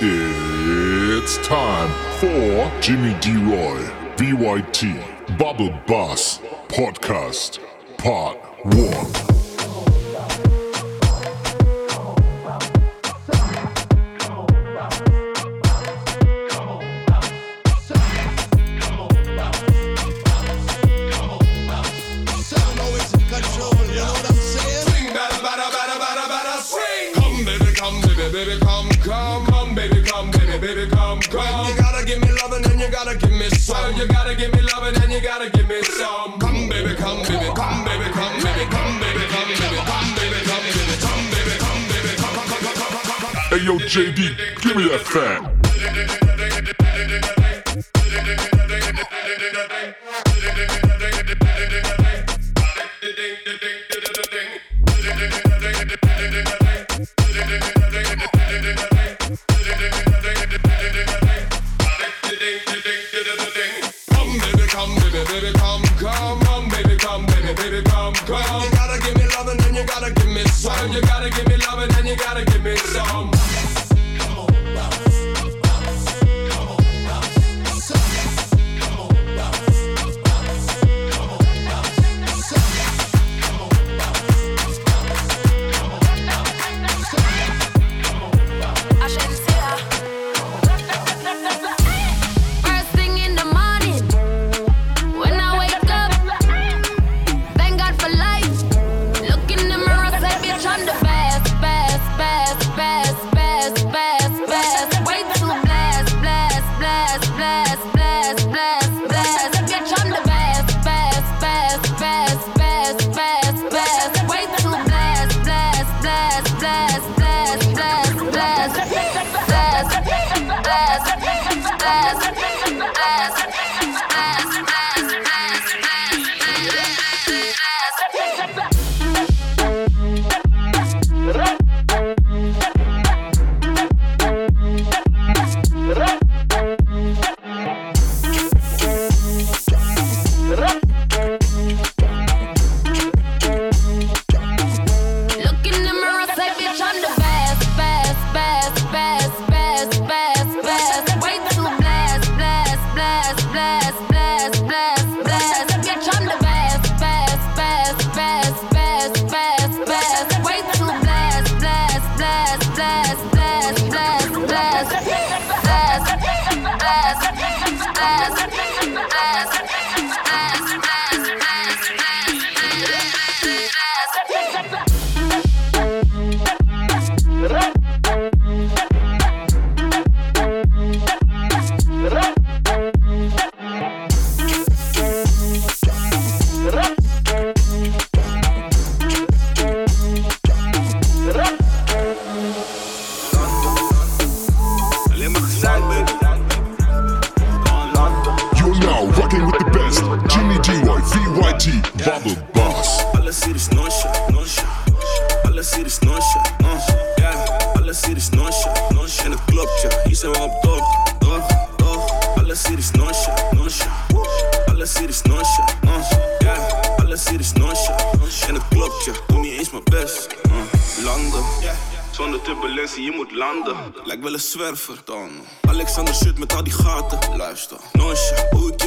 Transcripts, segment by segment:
It's time for Jimmy Deroy, VYT, Bubble bASS Podcast, Part 1. Some. You gotta give me loving and you gotta give me some. Come, baby, come, baby, come, baby, come, baby, come, baby, come, baby, come, baby, come, baby, come, baby, come, baby, come, baby, come, baby, come, baby, come, baby, come, baby, come, baby, come. Hey yo, JD, give me that fat. Come,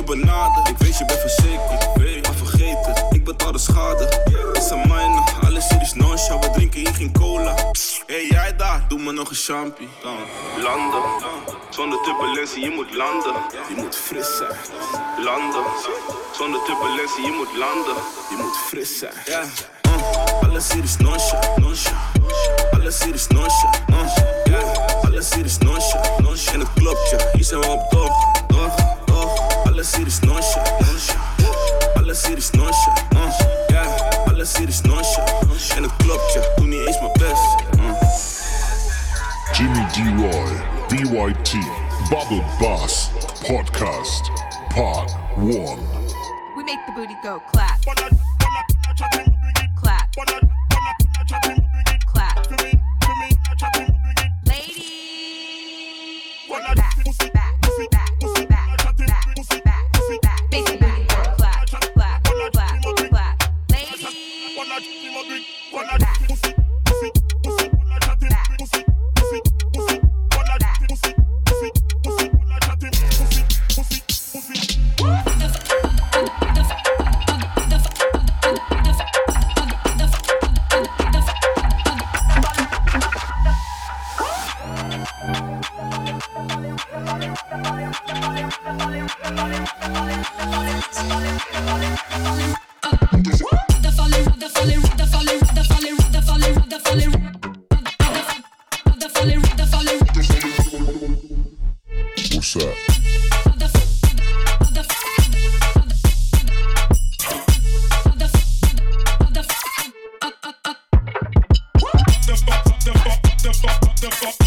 je. Ik weet je bent verzekerd, weet, maar vergeet het. Ik betaal de schade. Is een mijne, alles hier is nosje. We drinken hier geen cola. Hey jij daar, doe me nog een champie. Landen, zonder turbulentie, je moet landen. Je moet fris zijn. Landen, zonder turbulentie, je moet landen. Je moet fris zijn. Ja. Uh, alles hier is nosje, nosje. Alles hier is nosje, uh, yeah. Alles hier is nosje. En het klopt, ja. Hier zijn we op toch, See this no. All I see this no. Uh, yeah. All I see this no shot. The club, yeah. Do me ace my best. Uh. Jimmy D. Roy, VYT, Bubble bASS, Podcast, Part 1. We make the booty go clap. Clap. Clap. Mississippi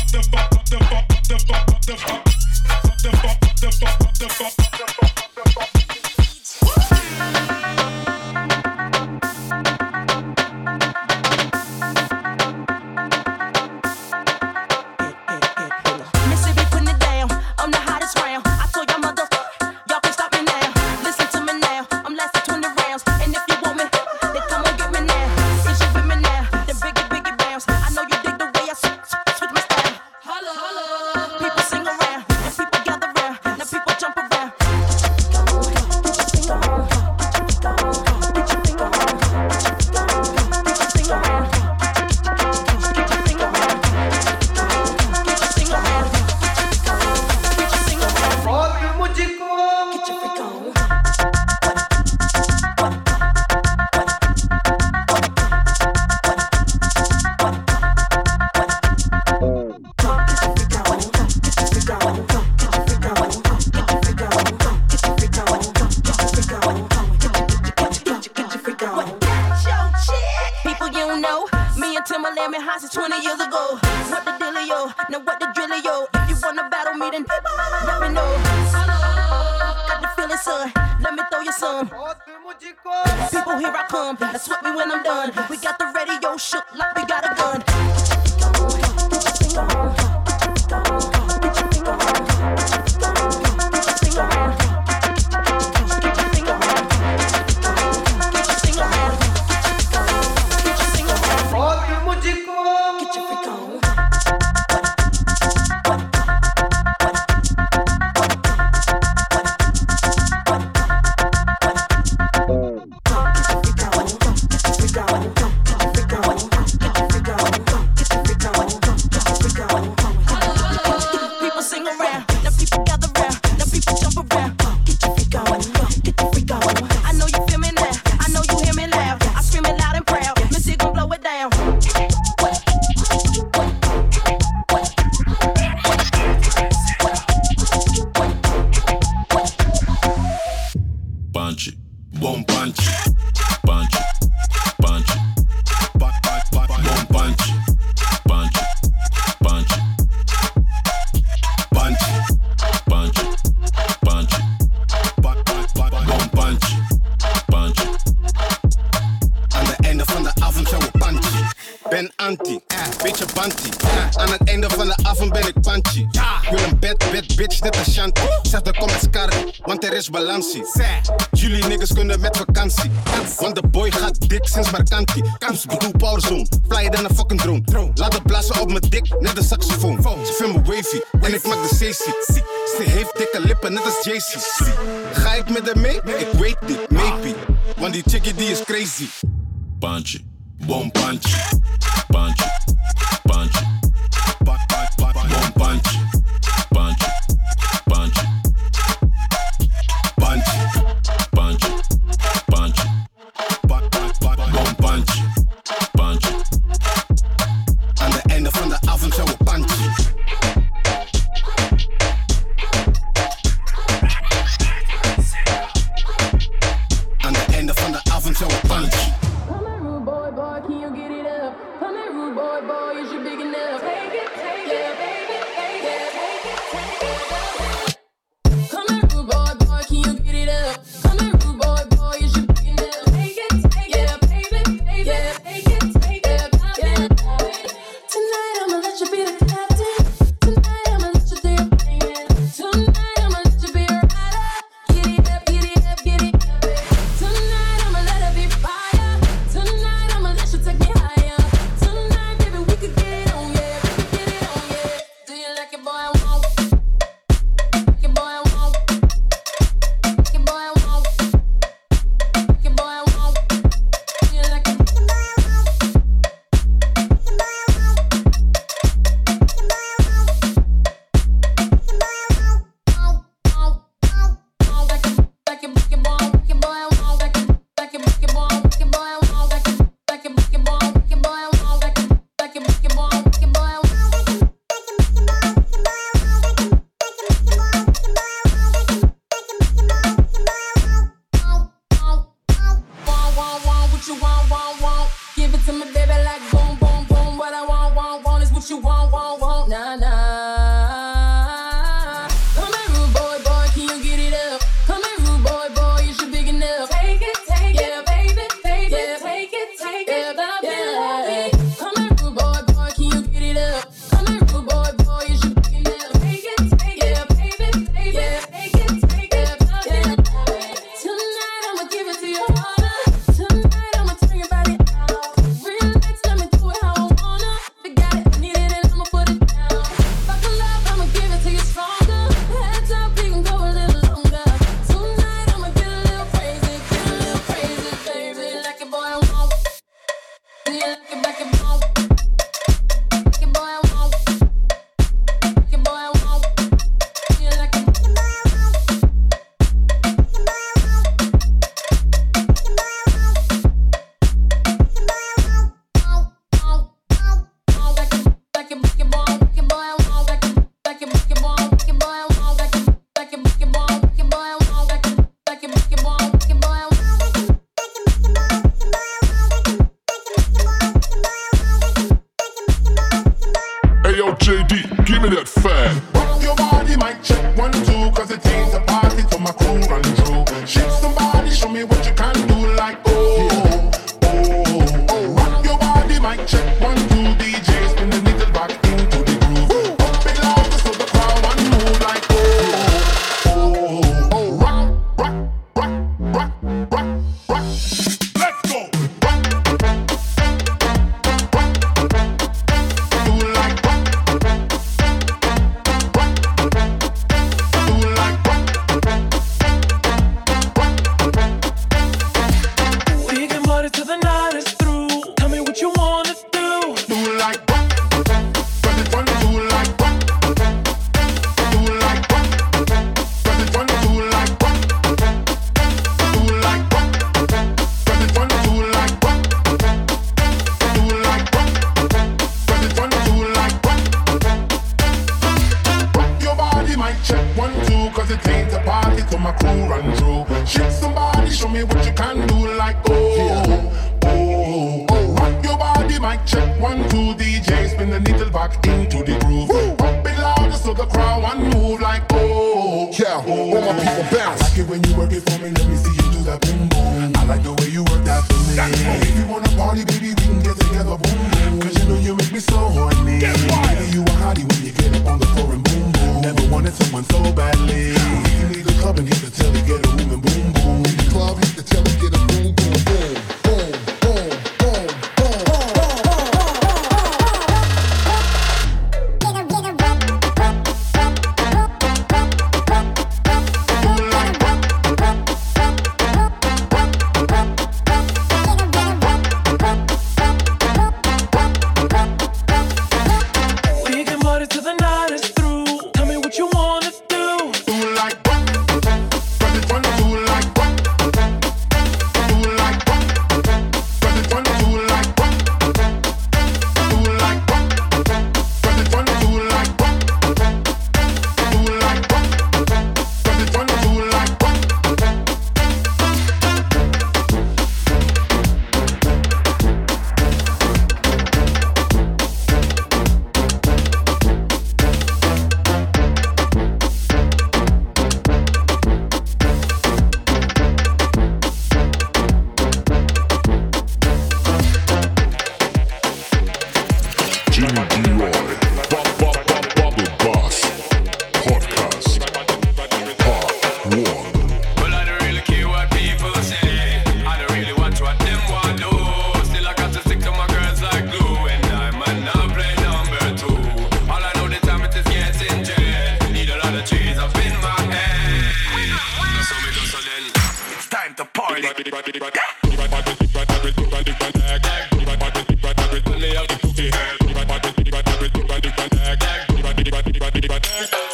that boom boom. I like the way you work that for me. If you wanna party, baby, we can get together, boom boom. Cause you know you make me so horny. Baby, you a hottie when you get up on the floor and boom boom. Never wanted someone so badly. You need the club and hit the telly, get a room and boom boom. Need a club, hit the telly, get a boom boom.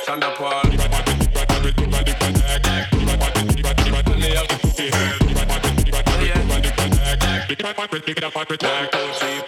Chanda Paul. Yeah.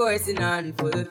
Coursing on full.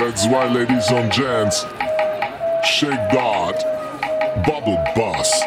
That's why, ladies and gents, shake that Bubble bASS.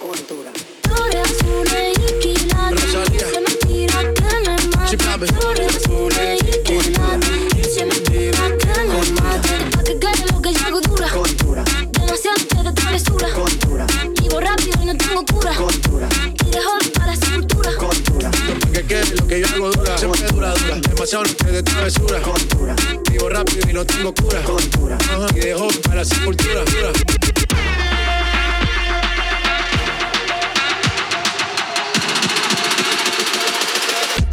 cultura. Flores azules y quilates, se me tira que me mate. Flores azules y quilates, se me tira que me mate. Pa' que quede lo que yo hago dura. Demasiado de travesura. Cultura. Vivo rápido y no tengo cura. Cultura. Y dejo para sepultura. Cultura. Pa' que quede lo que yo hago dura. Demasiado de travesura. Cultura. Vivo rápido y no tengo cura. Y dejo para sepultura. Cultura.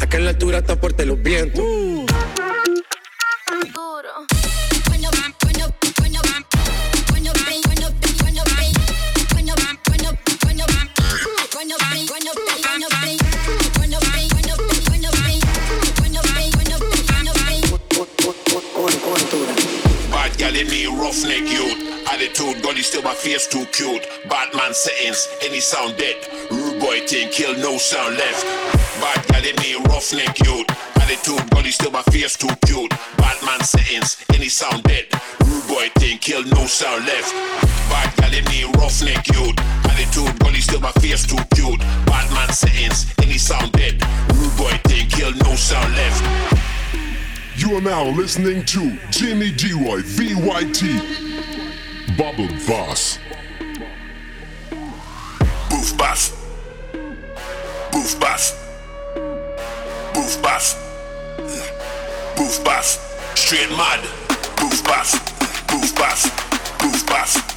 que en la altura los vientos. Duro. Bad me, roughneck youth. Attitude, gun is still my face too cute. Batman settings, any sound dead everything, kill no sound left. Bad gal in me, roughneck youth. Attitude, gully still my face too cute. Batman settings, any sound dead. Rude boy thing, kill no sound left. Bad gal in me, roughneck youth. Attitude, gully still my face too cute. Batman settings, any sound dead. Rude boy thing, kill no sound left. You are now listening to Jimmy Deroy, VYT, Bubble bASS. Boof bass. Boof bass. Boof bass. Straight mad. Boof bass. Boof bass. Boof bass.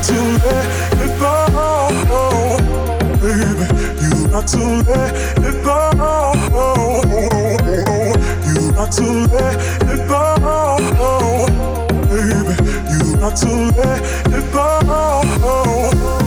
not to let it go, baby. You got to let it go. You got to let it go, baby. You got to let it go.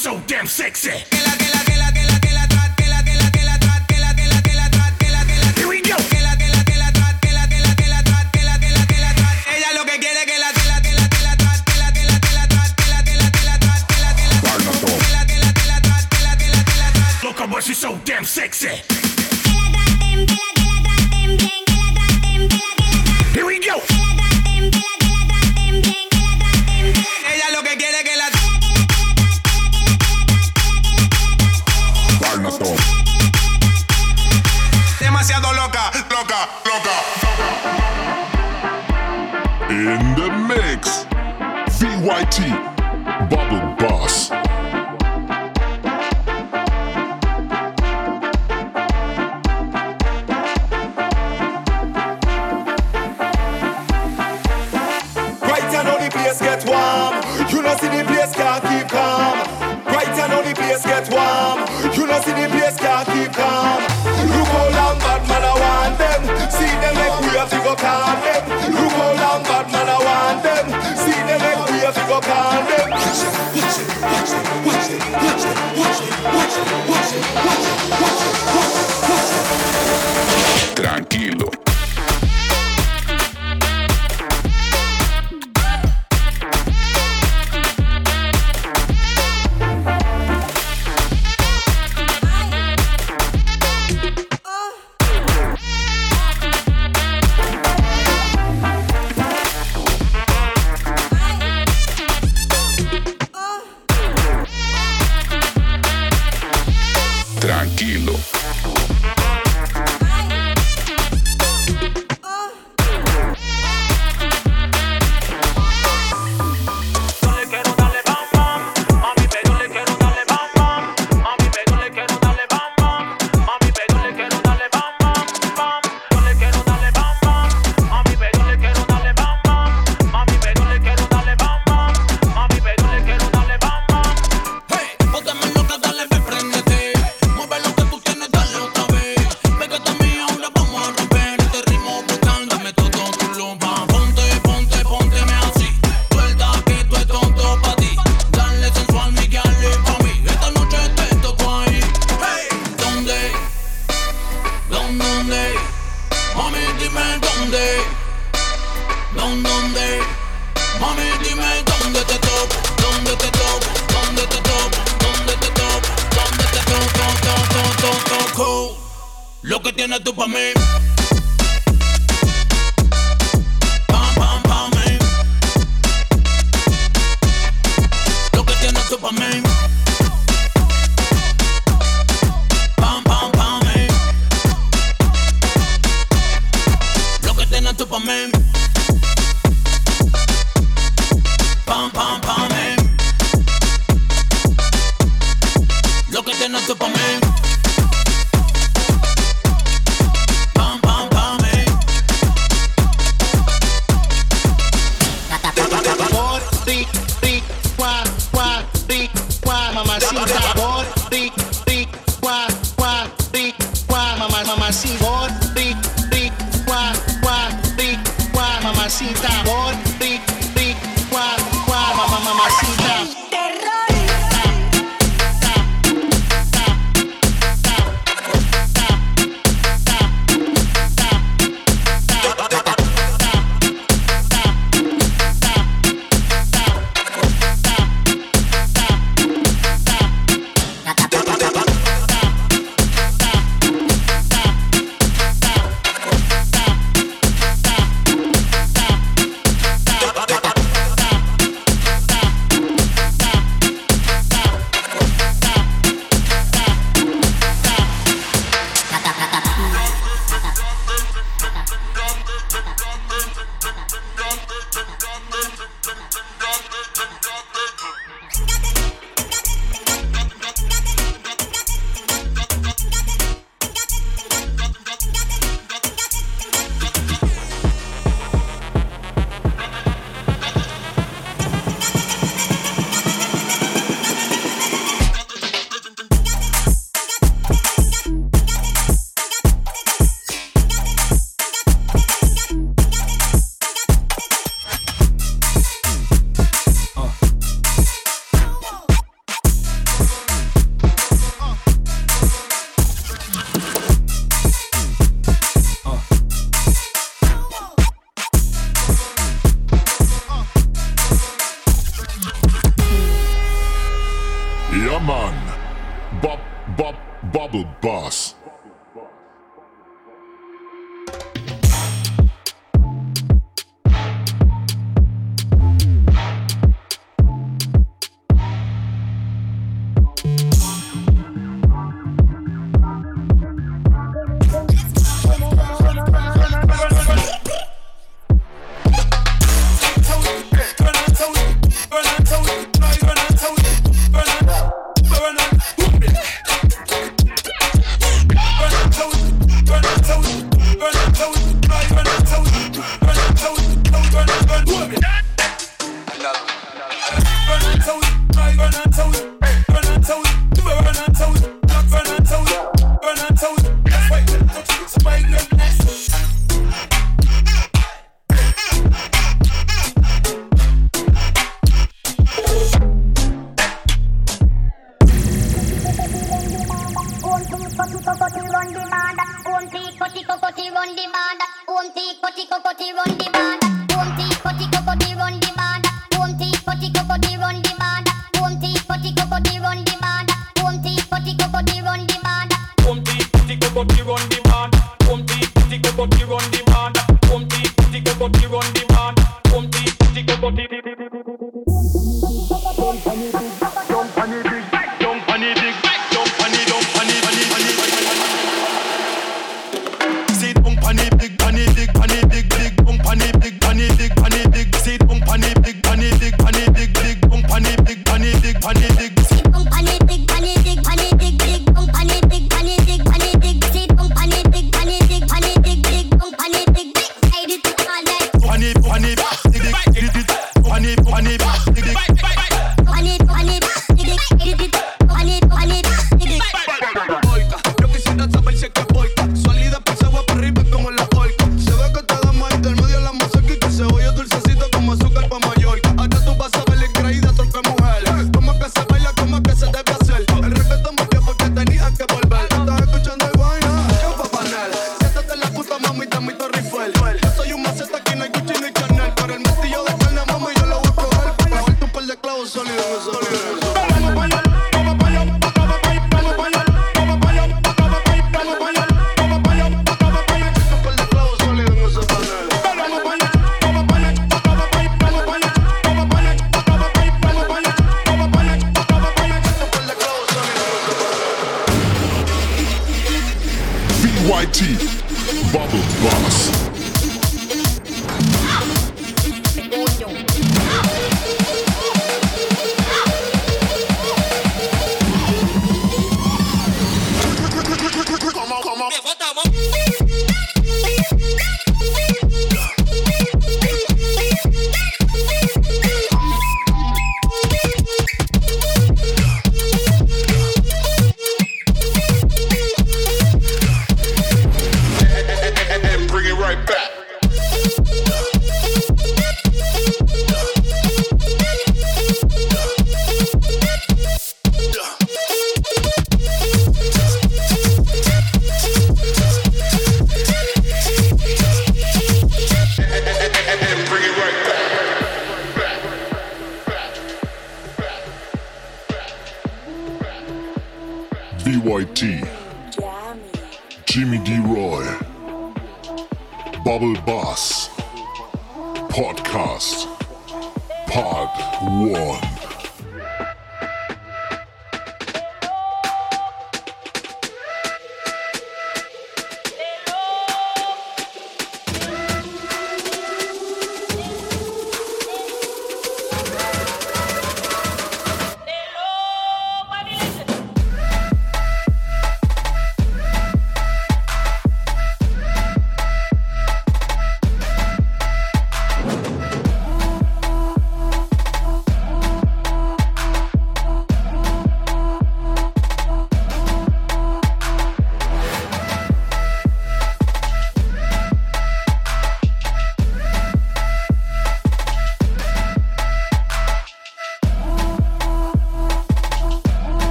So damn sexy.